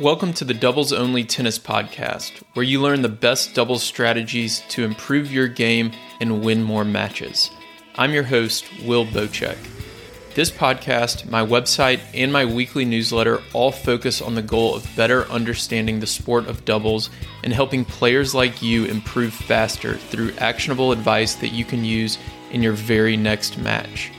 Welcome to the Doubles Only Tennis Podcast, where you learn the best doubles strategies to improve your game and win more matches. I'm your host, Will Boucek. This podcast, my website, and my weekly newsletter all focus on the goal of better understanding the sport of doubles and helping players like you improve faster through actionable advice that you can use in your very next match.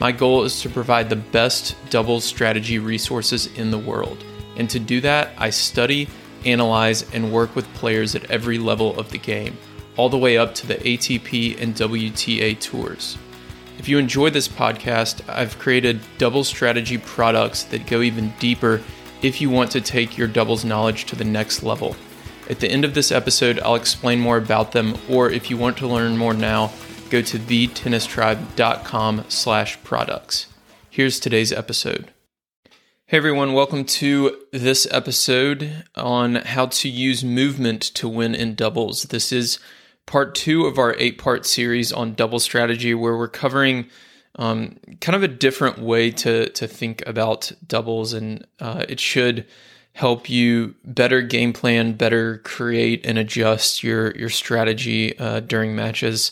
My goal is to provide the best doubles strategy resources in the world. And to do that, I study, analyze, and work with players at every level of the game, all the way up to the ATP and WTA tours. If you enjoy this podcast, I've created doubles strategy products that go even deeper if you want to take your doubles knowledge to the next level. At the end of this episode, I'll explain more about them, or if you want to learn more now, go to thetennistribe.com slash products. Here's today's episode. Hey everyone, welcome to this episode on how to use movement to win in doubles. This is part two of our eight part series on double strategy, where we're covering um, kind of a different way to, to think about doubles, and uh, it should help you better game plan, better create and adjust your, your strategy uh, during matches.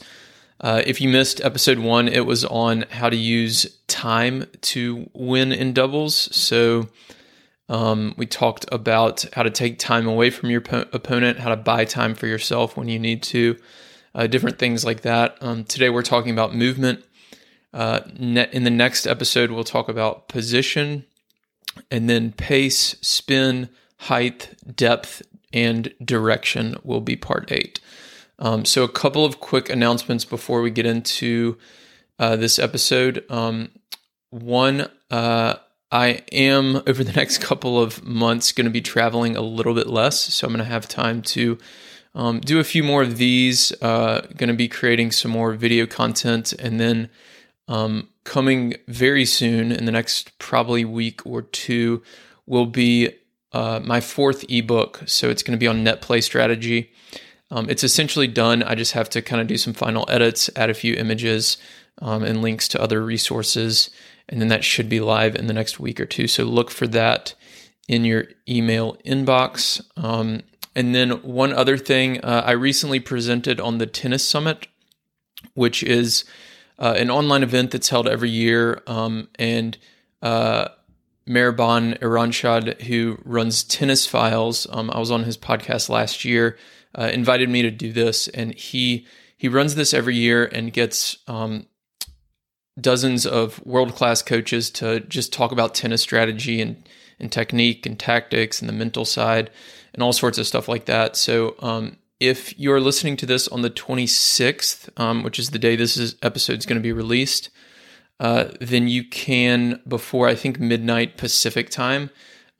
Uh, if you missed episode one, it was on how to use time to win in doubles. So um, we talked about how to take time away from your po- opponent, how to buy time for yourself when you need to, uh, different things like that. Um, today we're talking about movement. Uh, ne- in the next episode, we'll talk about position and then pace, spin, height, depth, and direction will be part eight. Um, so, a couple of quick announcements before we get into uh, this episode. Um, one, uh, I am over the next couple of months going to be traveling a little bit less, so I'm going to have time to um, do a few more of these. Uh, going to be creating some more video content, and then um, coming very soon in the next probably week or two will be uh, my fourth ebook. So it's going to be on net play strategy. Um, it's essentially done. I just have to kind of do some final edits, add a few images um, and links to other resources, and then that should be live in the next week or two. So look for that in your email inbox. Um, and then one other thing, uh, I recently presented on the Tennis Summit, which is uh, an online event that's held every year, um, and uh, Mehrban Iranshad, who runs Tennis Files, um, I was on his podcast last year uh, invited me to do this, and he he runs this every year and gets um, dozens of world class coaches to just talk about tennis strategy and and technique and tactics and the mental side and all sorts of stuff like that. So um, if you're listening to this on the 26th, um, which is the day this is, episode is going to be released, uh, then you can before I think midnight Pacific time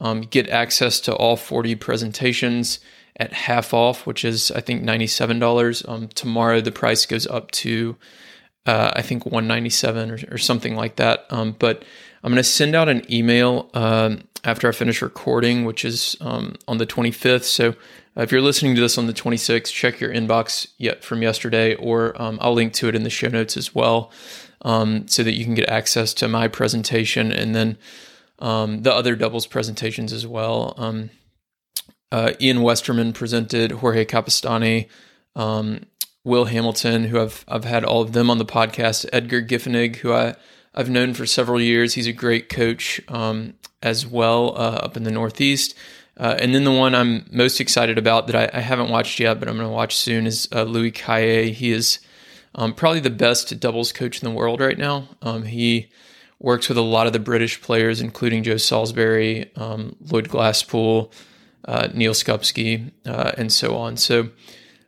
um, get access to all 40 presentations at half off, which is I think ninety seven dollars. Um, tomorrow the price goes up to uh, I think one ninety seven or, or something like that. Um, but I'm going to send out an email um, after I finish recording, which is um, on the 25th. So uh, if you're listening to this on the 26th, check your inbox yet from yesterday, or um, I'll link to it in the show notes as well, um, so that you can get access to my presentation and then um, the other doubles presentations as well. Uh, Ian Westermann presented, Jorge Capestany, um, Will Hamilton, who I've I've had all of them on the podcast. Edgar Giffenig, who I I've known for several years. He's a great coach um, as well uh, up in the Northeast. Uh, and then the one I'm most excited about that I, I haven't watched yet, but I'm going to watch soon is uh, Louis Cayer. He is um, probably the best doubles coach in the world right now. Um, he works with a lot of the British players, including Joe Salisbury, um, Lloyd Glasspool, uh, Neal Skupski, uh, and so on. So,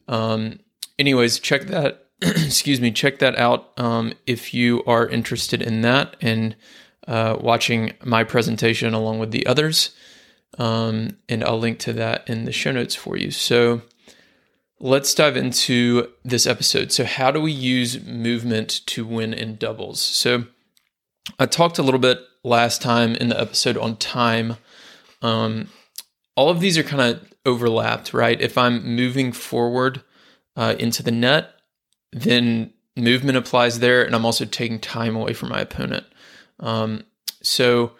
um, anyways, check that. excuse me, check that out um, if you are interested in that and uh, watching my presentation along with the others. Um, and I'll link to that in the show notes for you. So, let's dive into this episode. So, how do we use movement to win in doubles? So, I talked a little bit last time in the episode on time. Um, all of these are kind of overlapped, right? If I'm moving forward uh, into the net, then movement applies there, and I'm also taking time away from my opponent. Um, so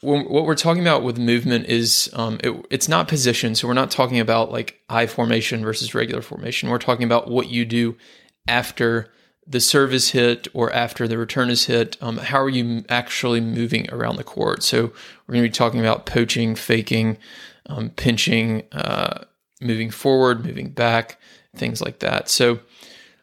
what we're talking about with movement is um, it, it's not position. So we're not talking about like I formation versus regular formation. We're talking about what you do after the serve is hit or after the return is hit. Um, how are you actually moving around the court? So we're going to be talking about poaching, faking, um, pinching, uh, moving forward, moving back, things like that. So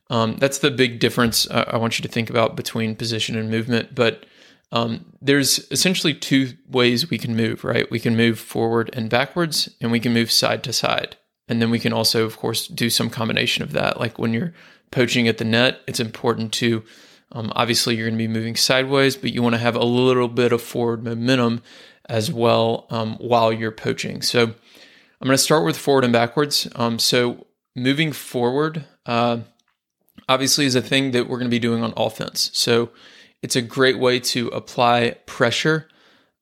um, that's the big difference uh, I want you to think about between position and movement. But um, there's essentially two ways we can move, right? We can move forward and backwards, and we can move side to side. And then we can also, of course, do some combination of that. Like when you're poaching at the net, it's important to um, obviously you're going to be moving sideways, but you want to have a little bit of forward momentum as well um, while you're poaching. So I'm going to start with forward and backwards. Um, so moving forward, uh, obviously, is a thing that we're going to be doing on offense. So it's a great way to apply pressure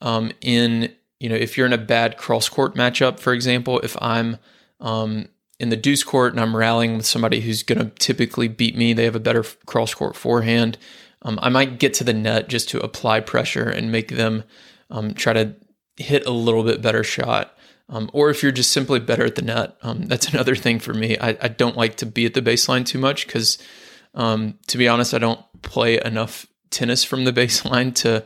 um, in, you know, if you're in a bad cross court matchup, for example, if I'm um, in the deuce court and I'm rallying with somebody who's going to typically beat me, they have a better cross court forehand. Um, I might get to the net just to apply pressure and make them um, try to hit a little bit better shot. Um, or if you're just simply better at the net, um, that's another thing for me. I, I, don't like to be at the baseline too much because, um, to be honest, I don't play enough tennis from the baseline to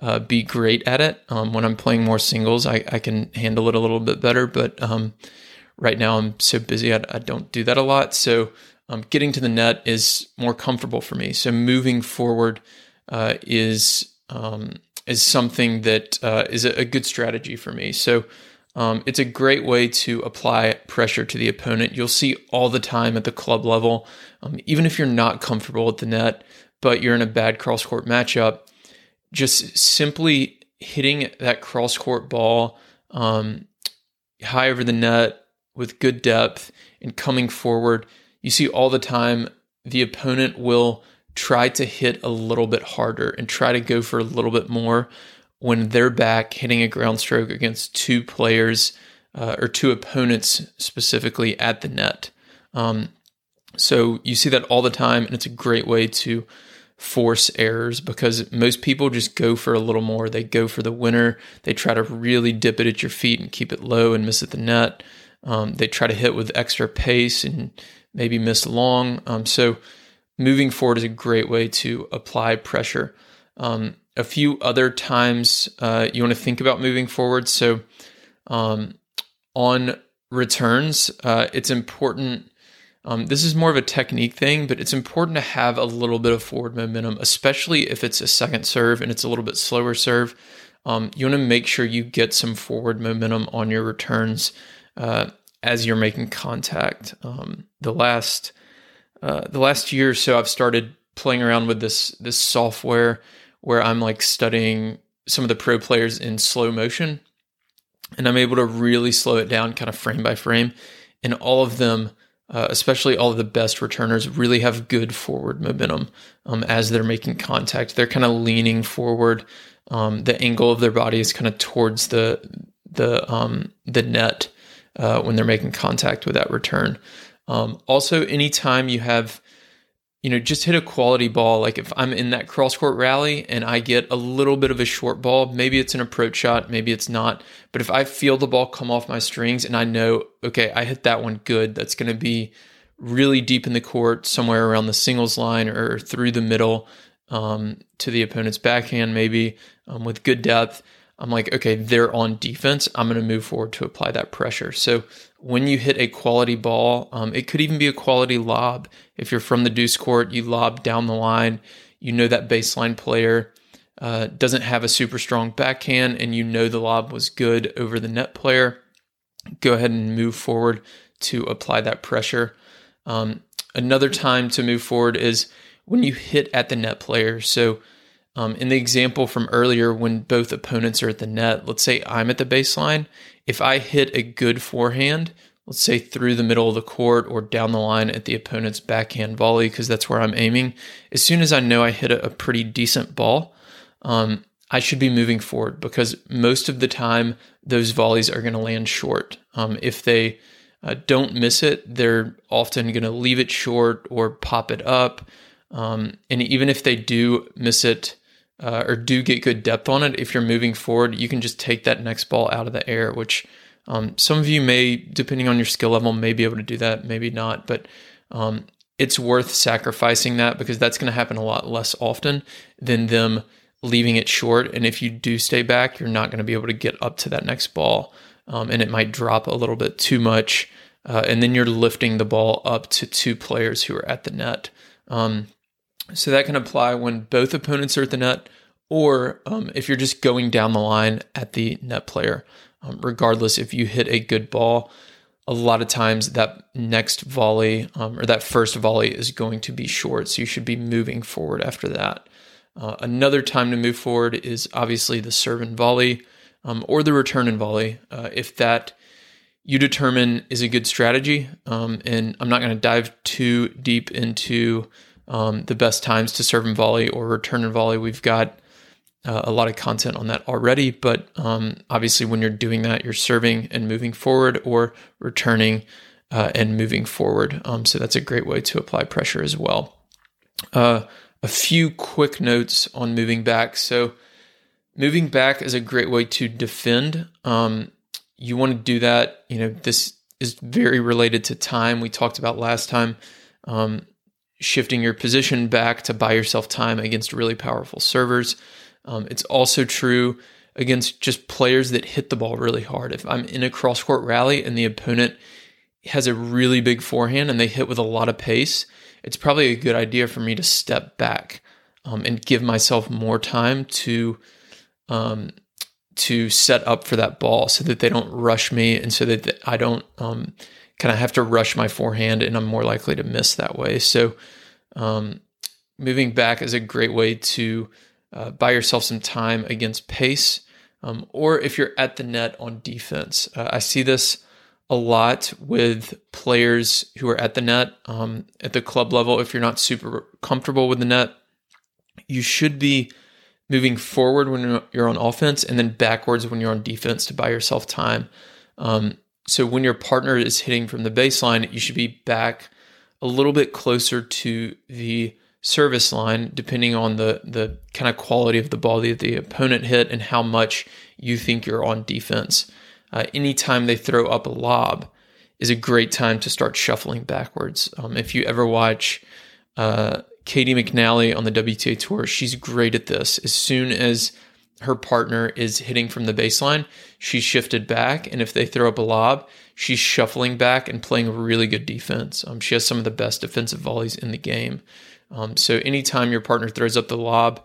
uh, be great at it. Um, when I'm playing more singles, I, I, can handle it a little bit better. But right now, I'm so busy, I, I, don't do that a lot. So um, getting to the net is more comfortable for me. So moving forward uh, is um, is something that uh, is a, a, good strategy for me. So. Um, it's a great way to apply pressure to the opponent. You'll see all the time at the club level, um, even if you're not comfortable at the net, but you're in a bad cross court matchup, just simply hitting that cross court ball um, high over the net with good depth and coming forward, you see all the time the opponent will try to hit a little bit harder and try to go for a little bit more when they're back hitting a ground stroke against two players uh, or two opponents specifically at the net. Um, so you see that all the time, and it's a great way to force errors because most people just go for a little more. They go for the winner. They try to really dip it at your feet and keep it low and miss at the net. Um, they try to hit with extra pace and maybe miss long. Um, so moving forward is a great way to apply pressure. Um, a few other times uh, you want to think about moving forward. So um, on returns, uh, it's important um, this is more of a technique thing, but it's important to have a little bit of forward momentum, especially if it's a second serve and it's a little bit slower serve. Um, you want to make sure you get some forward momentum on your returns uh, as you're making contact. Um, the last uh, the last year or so, I've started playing around with this this software where I'm like studying some of the pro players in slow motion, and I'm able to really slow it down, kind of frame by frame, and all of them uh, especially all of the best returners, really have good forward momentum um, as they're making contact. They're kind of leaning forward. Um, the angle of their body is kind of towards the the um, the net uh, when they're making contact with that return. Um, also, anytime you have you know, just hit a quality ball. Like if I'm in that cross court rally and I get a little bit of a short ball, maybe it's an approach shot, maybe it's not. But if I feel the ball come off my strings and I know, okay, I hit that one good, that's going to be really deep in the court, somewhere around the singles line or through the middle um, to the opponent's backhand, maybe um, with good depth. I'm like, okay, they're on defense. I'm going to move forward to apply that pressure. So when you hit a quality ball, um, it could even be a quality lob. If you're from the deuce court, you lob down the line, you know that baseline player uh, doesn't have a super strong backhand, and you know the lob was good over the net player. Go ahead and move forward to apply that pressure. Um, another time to move forward is when you hit at the net player. So um, in the example from earlier, when both opponents are at the net, let's say I'm at the baseline. If I hit a good forehand, let's say through the middle of the court or down the line at the opponent's backhand volley, because that's where I'm aiming, as soon as I know I hit a, a pretty decent ball, um, I should be moving forward because most of the time those volleys are going to land short. Um, if they uh, don't miss it, they're often going to leave it short or pop it up. Um, and even if they do miss it, uh, or do get good depth on it, if you're moving forward, you can just take that next ball out of the air, which um, some of you may, depending on your skill level, may be able to do that, maybe not. But um, it's worth sacrificing that because that's going to happen a lot less often than them leaving it short. And if you do stay back, you're not going to be able to get up to that next ball. Um, and it might drop a little bit too much. Uh, and then you're lifting the ball up to two players who are at the net. Um, so that can apply when both opponents are at the net, or um, if you're just going down the line at the net player. Um, regardless, if you hit a good ball, a lot of times that next volley um, or that first volley is going to be short. So you should be moving forward after that. Uh, another time to move forward is obviously the serve and volley um, or the return and volley. Uh, if that you determine is a good strategy, um, and I'm not going to dive too deep into um, the best times to serve and volley or return and volley. We've got uh, a lot of content on that already, but um, obviously, when you're doing that, you're serving and moving forward or returning uh, and moving forward. Um, so that's a great way to apply pressure as well. Uh, a few quick notes on moving back. So, moving back is a great way to defend. Um, you want to do that. You know, this is very related to time. We talked about last time. Um, shifting your position back to buy yourself time against really powerful servers. Um, it's also true against just players that hit the ball really hard. If I'm in a cross court rally and the opponent has a really big forehand and they hit with a lot of pace, it's probably a good idea for me to step back um, and give myself more time to um, to set up for that ball so that they don't rush me and so that I don't um, kind of have to rush my forehand and I'm more likely to miss that way. So um, moving back is a great way to uh, buy yourself some time against pace, um, or if you're at the net on defense. Uh, I see this a lot with players who are at the net um, at the club level. If you're not super comfortable with the net, you should be moving forward when you're on offense and then backwards when you're on defense to buy yourself time. Um, so when your partner is hitting from the baseline, you should be back a little bit closer to the service line, depending on the the kind of quality of the ball that the opponent hit and how much you think you're on defense. Uh, anytime they throw up a lob is a great time to start shuffling backwards. Um, if you ever watch uh, Caty McNally on the WTA Tour, she's great at this. As soon as her partner is hitting from the baseline, she's shifted back. And if they throw up a lob, she's shuffling back and playing really good defense. Um, she has some of the best defensive volleys in the game. Um, so anytime your partner throws up the lob,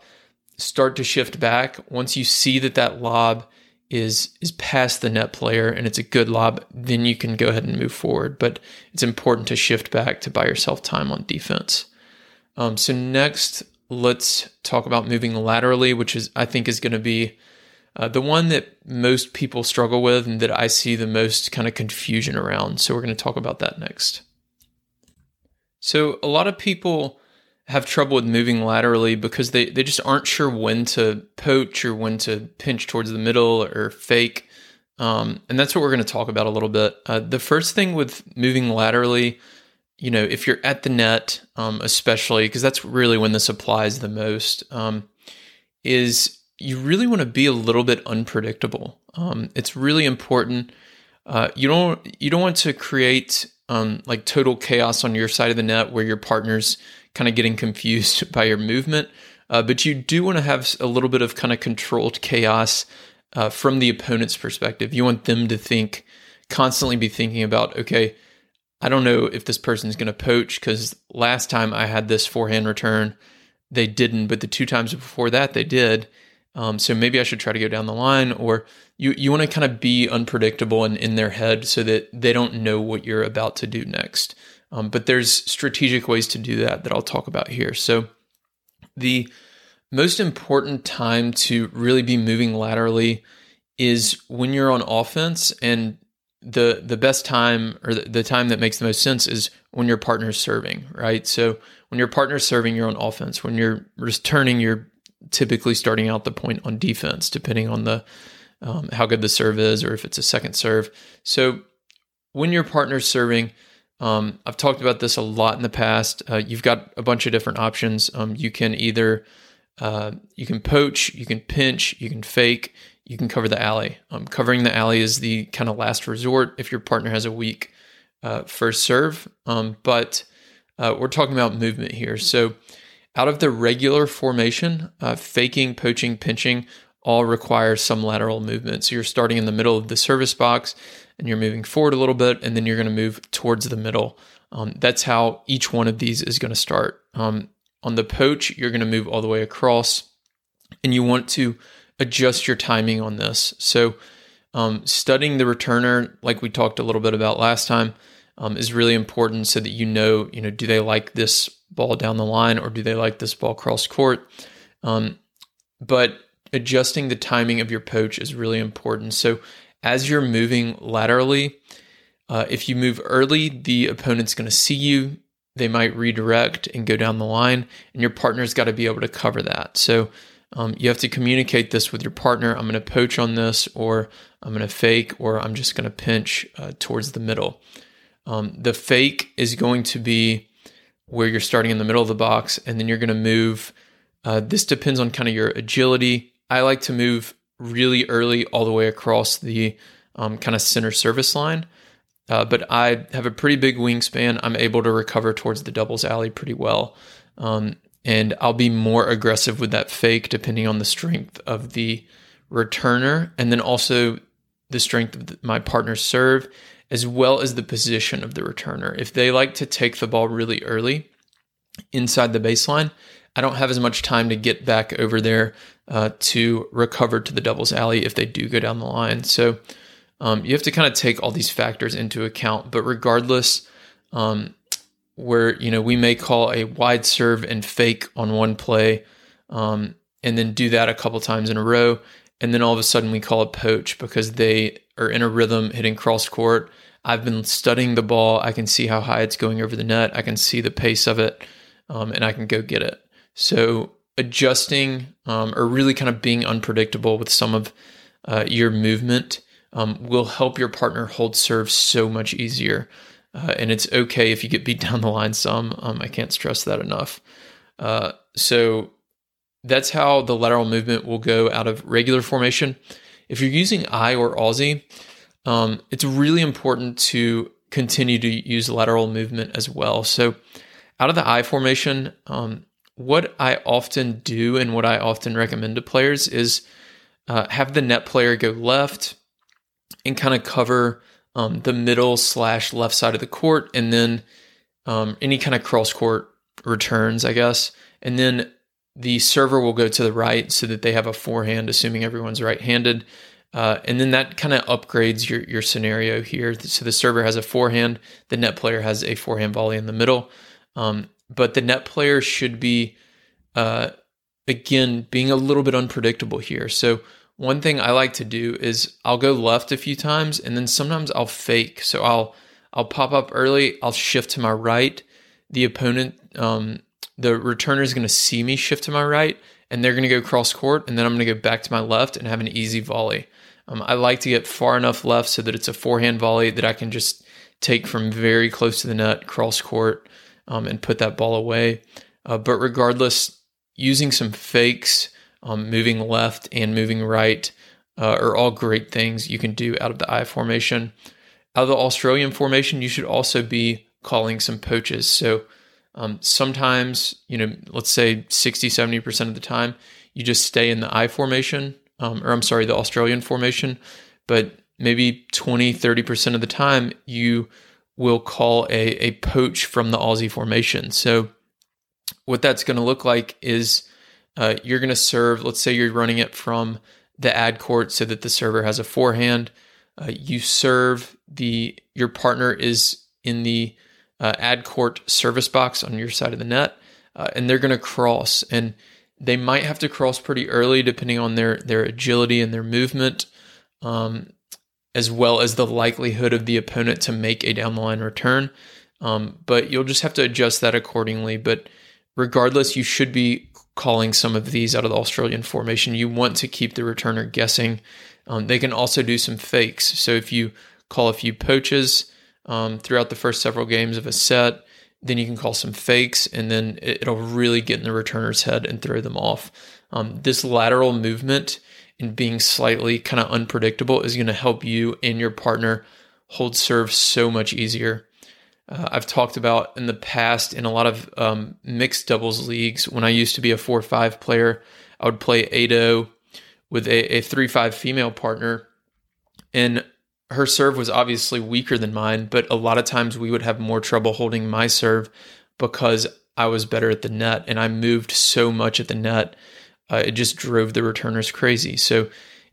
start to shift back. Once you see that that lob is is past the net player and it's a good lob, then you can go ahead and move forward. But it's important to shift back to buy yourself time on defense. Um, so next, let's talk about moving laterally, which is I think is going to be uh, the one that most people struggle with and that I see the most kind of confusion around. So we're going to talk about that next. So a lot of people have trouble with moving laterally because they, they just aren't sure when to poach or when to pinch towards the middle or fake. Um, and that's what we're going to talk about a little bit. Uh, the first thing with moving laterally you know, if you're at the net, um, especially because that's really when this applies the most, um, is you really want to be a little bit unpredictable. Um, it's really important. Uh, you don't you don't want to create um, like total chaos on your side of the net where your partner's kind of getting confused by your movement, uh, but you do want to have a little bit of kind of controlled chaos uh, from the opponent's perspective. You want them to think constantly be thinking about okay I don't know if this person is going to poach because last time I had this forehand return, they didn't, but the two times before that they did. Um, so maybe I should try to go down the line, or you you want to kind of be unpredictable and in their head so that they don't know what you're about to do next. Um, but there's strategic ways to do that that I'll talk about here. So the most important time to really be moving laterally is when you're on offense and the the best time or the, the time that makes the most sense is when your partner's serving, right? So when your partner's serving, you're on offense. When you're returning, you're typically starting out the point on defense, depending on the um, how good the serve is or if it's a second serve. So when your partner's serving, um, I've talked about this a lot in the past. Uh, you've got a bunch of different options. Um, you can either uh, you can poach, you can pinch, you can fake, you can cover the alley. Um, covering the alley is the kind of last resort if your partner has a weak uh, first serve. Um, but uh, we're talking about movement here. So, out of the regular formation, uh, faking, poaching, pinching all require some lateral movement. So, you're starting in the middle of the service box and you're moving forward a little bit, and then you're going to move towards the middle. Um, that's how each one of these is going to start. Um, on the poach, you're going to move all the way across, and you want to adjust your timing on this. So, um, studying the returner, like we talked a little bit about last time, um, is really important so that you know, you know, do they like this ball down the line or do they like this ball cross court? Um, but adjusting the timing of your poach is really important. So, as you're moving laterally, uh, if you move early, the opponent's going to see you they might redirect and go down the line, and your partner's got to be able to cover that. So um, you have to communicate this with your partner. I'm going to poach on this, or I'm going to fake, or I'm just going to pinch uh, towards the middle. Um, the fake is going to be where you're starting in the middle of the box, and then you're going to move. Uh, this depends on kind of your agility. I like to move really early all the way across the um, kind of center service line. Uh, but I have a pretty big wingspan. I'm able to recover towards the doubles alley pretty well. Um, and I'll be more aggressive with that fake depending on the strength of the returner and then also the strength of the, my partner's serve as well as the position of the returner. If they like to take the ball really early inside the baseline, I don't have as much time to get back over there uh, to recover to the doubles alley if they do go down the line. So um, you have to kind of take all these factors into account. But regardless, um, where you know we may call a wide serve and fake on one play, um, and then do that a couple times in a row, and then all of a sudden we call a poach because they are in a rhythm hitting cross court. I've been studying the ball. I can see how high it's going over the net. I can see the pace of it, um, and I can go get it. So adjusting um, or really kind of being unpredictable with some of uh, your movement um, will help your partner hold serve so much easier. Uh, and it's okay if you get beat down the line some. Um, I can't stress that enough. Uh, so that's how the lateral movement will go out of regular formation. If you're using I or Aussie, um, it's really important to continue to use lateral movement as well. So out of the I formation, um, what I often do and what I often recommend to players is uh, have the net player go left, and kind of cover um, the middle slash left side of the court, and then um, any kind of cross court returns, I guess. And then the server will go to the right so that they have a forehand, assuming everyone's right handed. Uh, and then that kind of upgrades your, your scenario here. So the server has a forehand, the net player has a forehand volley in the middle. Um, but the net player should be, uh, again, being a little bit unpredictable here. So one thing I like to do is I'll go left a few times and then sometimes I'll fake. So I'll I'll pop up early, I'll shift to my right. The opponent, um, the returner is going to see me shift to my right, and they're going to go cross court, and then I'm going to go back to my left and have an easy volley. Um, I like to get far enough left so that it's a forehand volley that I can just take from very close to the net, cross court, um, and put that ball away. Uh, but regardless, using some fakes um, moving left and moving right uh, are all great things you can do out of the I formation. Out of the Australian formation, you should also be calling some poaches. So um, sometimes, you know, let's say 60, 70% of the time, you just stay in the I formation, um, or I'm sorry, the Australian formation. But maybe 20, 30% of the time, you will call a, a poach from the Aussie formation. So what that's going to look like is uh, you're going to serve, let's say you're running it from the ad court so that the server has a forehand. Uh, you serve the, your partner is in the uh, ad court service box on your side of the net, uh, and they're going to cross. And they might have to cross pretty early depending on their, their agility and their movement. Um, as well as the likelihood of the opponent to make a down the line return. Um, but you'll just have to adjust that accordingly. But regardless, you should be calling some of these out of the Australian formation. You want to keep the returner guessing. Um, they can also do some fakes. So if you call a few poaches um, throughout the first several games of a set, then you can call some fakes, and then it'll really get in the returner's head and throw them off. Um, this lateral movement and being slightly kind of unpredictable is going to help you and your partner hold serve so much easier. Uh, I've talked about in the past in a lot of um, mixed doubles leagues. When I used to be a 4 5 player, I would play 8 with a 3 5 female partner. And her serve was obviously weaker than mine, but a lot of times we would have more trouble holding my serve because I was better at the net and I moved so much at the net. Uh, it just drove the returners crazy. So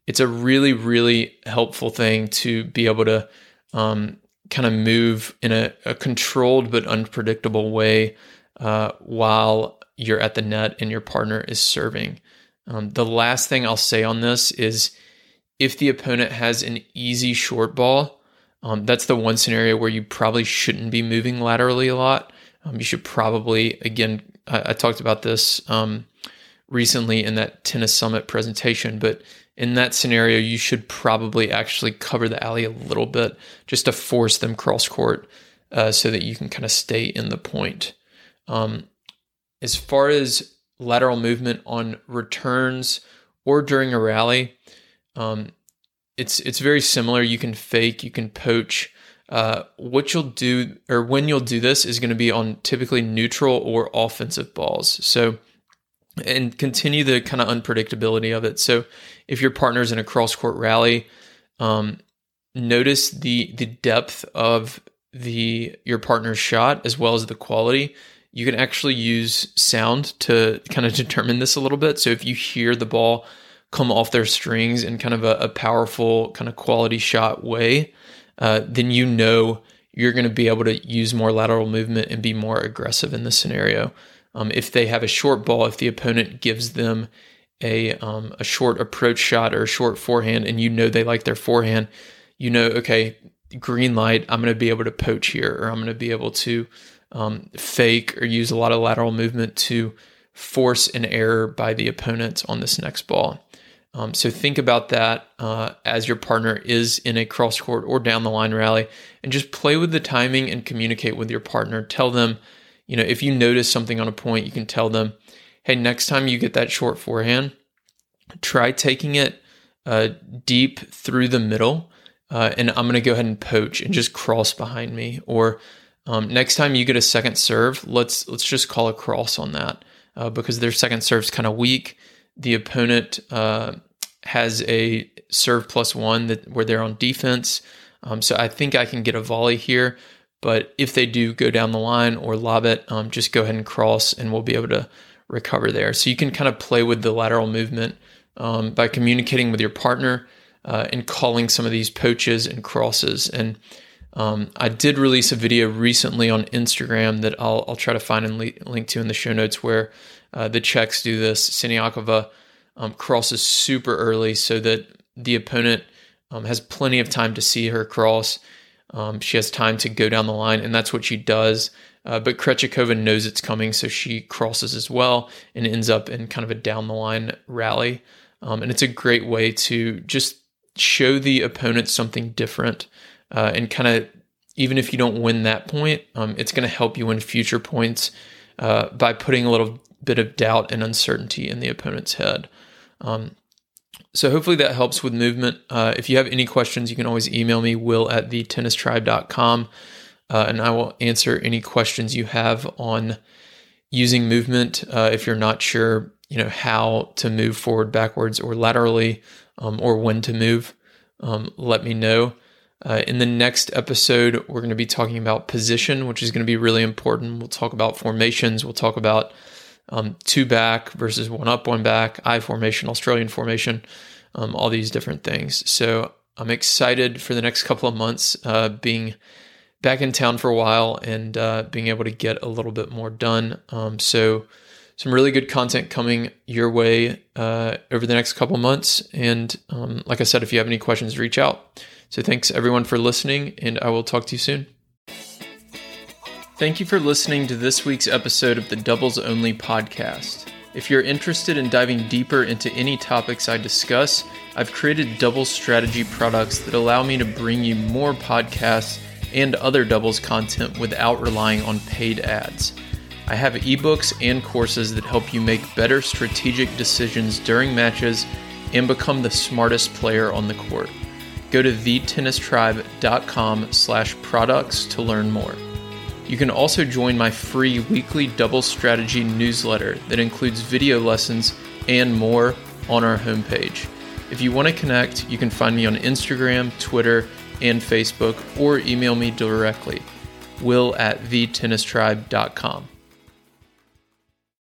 it's a really, really helpful thing to be able to um, kind of move in a, a, controlled but unpredictable way uh, while you're at the net and your partner is serving. Um, the last thing I'll say on this is if the opponent has an easy short ball, um, that's the one scenario where you probably shouldn't be moving laterally a lot. Um, you should probably, again, I, I talked about this um, recently in that Tennis Summit presentation, but in that scenario, you should probably actually cover the alley a little bit just to force them cross court uh, so that you can kind of stay in the point. Um, as far as lateral movement on returns or during a rally, um, it's it's very similar. You can fake, you can poach. Uh, what you'll do or when you'll do this is going to be on typically neutral or offensive balls. So and continue the kind of unpredictability of it. So if your partner's in a cross court rally, um, notice the the depth of the your partner's shot as well as the quality. You can actually use sound to kind of determine this a little bit. So if you hear the ball come off their strings in kind of a, a powerful kind of quality shot way, uh, then you know you're going to be able to use more lateral movement and be more aggressive in this scenario. Um, if they have a short ball, if the opponent gives them a um, a short approach shot or a short forehand, and you know they like their forehand, you know, okay, green light, I'm going to be able to poach here, or I'm going to be able to um, fake or use a lot of lateral movement to force an error by the opponent on this next ball. Um, so think about that uh, as your partner is in a cross court or down the line rally, and just play with the timing and communicate with your partner. Tell them, you know, if you notice something on a point, you can tell them, hey, next time you get that short forehand, try taking it uh, deep through the middle, uh, and I'm going to go ahead and poach and just cross behind me. Or um, next time you get a second serve, let's let's just call a cross on that uh, because their second serve's kind of weak. The opponent uh, has a serve plus one that where they're on defense. Um, so I think I can get a volley here. But if they do go down the line or lob it, um, just go ahead and cross and we'll be able to recover there. So you can kind of play with the lateral movement um, by communicating with your partner uh, and calling some of these poaches and crosses. And um, I did release a video recently on Instagram that I'll, I'll try to find and le- link to in the show notes where uh, the Czechs do this. Siniakova um, crosses super early so that the opponent um, has plenty of time to see her cross. Um, she has time to go down the line, and that's what she does. Uh, but Krejcikova knows it's coming, so she crosses as well and ends up in kind of a down the line rally. Um, and it's a great way to just show the opponent something different uh, and kind of even if you don't win that point, um, it's going to help you win future points uh, by putting a little bit of doubt and uncertainty in the opponent's head. Um, so hopefully that helps with movement. Uh, if you have any questions, you can always email me, will at the tennistribe.com, uh, and I will answer any questions you have on using movement. Uh, if you're not sure, you know, how to move forward, backwards, or laterally, um, or when to move, um, let me know. Uh, in the next episode, we're going to be talking about position, which is going to be really important. We'll talk about formations. We'll talk about um, two back versus one up, one back, I formation, Australian formation, um, all these different things. So I'm excited for the next couple of months uh, being back in town for a while and uh, being able to get a little bit more done. Um, so some really good content coming your way uh, over the next couple months. And um, like I said, if you have any questions, reach out. So thanks everyone for listening, and I will talk to you soon. Thank you for listening to this week's episode of the Doubles Only podcast. If you're interested in diving deeper into any topics I discuss, I've created double strategy products that allow me to bring you more podcasts and other doubles content without relying on paid ads. I have ebooks and courses that help you make better strategic decisions during matches and become the smartest player on the court. Go to thetennistribe.com slash products to learn more. You can also join my free weekly double strategy newsletter that includes video lessons and more on our homepage. If you want to connect, you can find me on Instagram, Twitter, and Facebook, or email me directly, will at thetennistribe.com.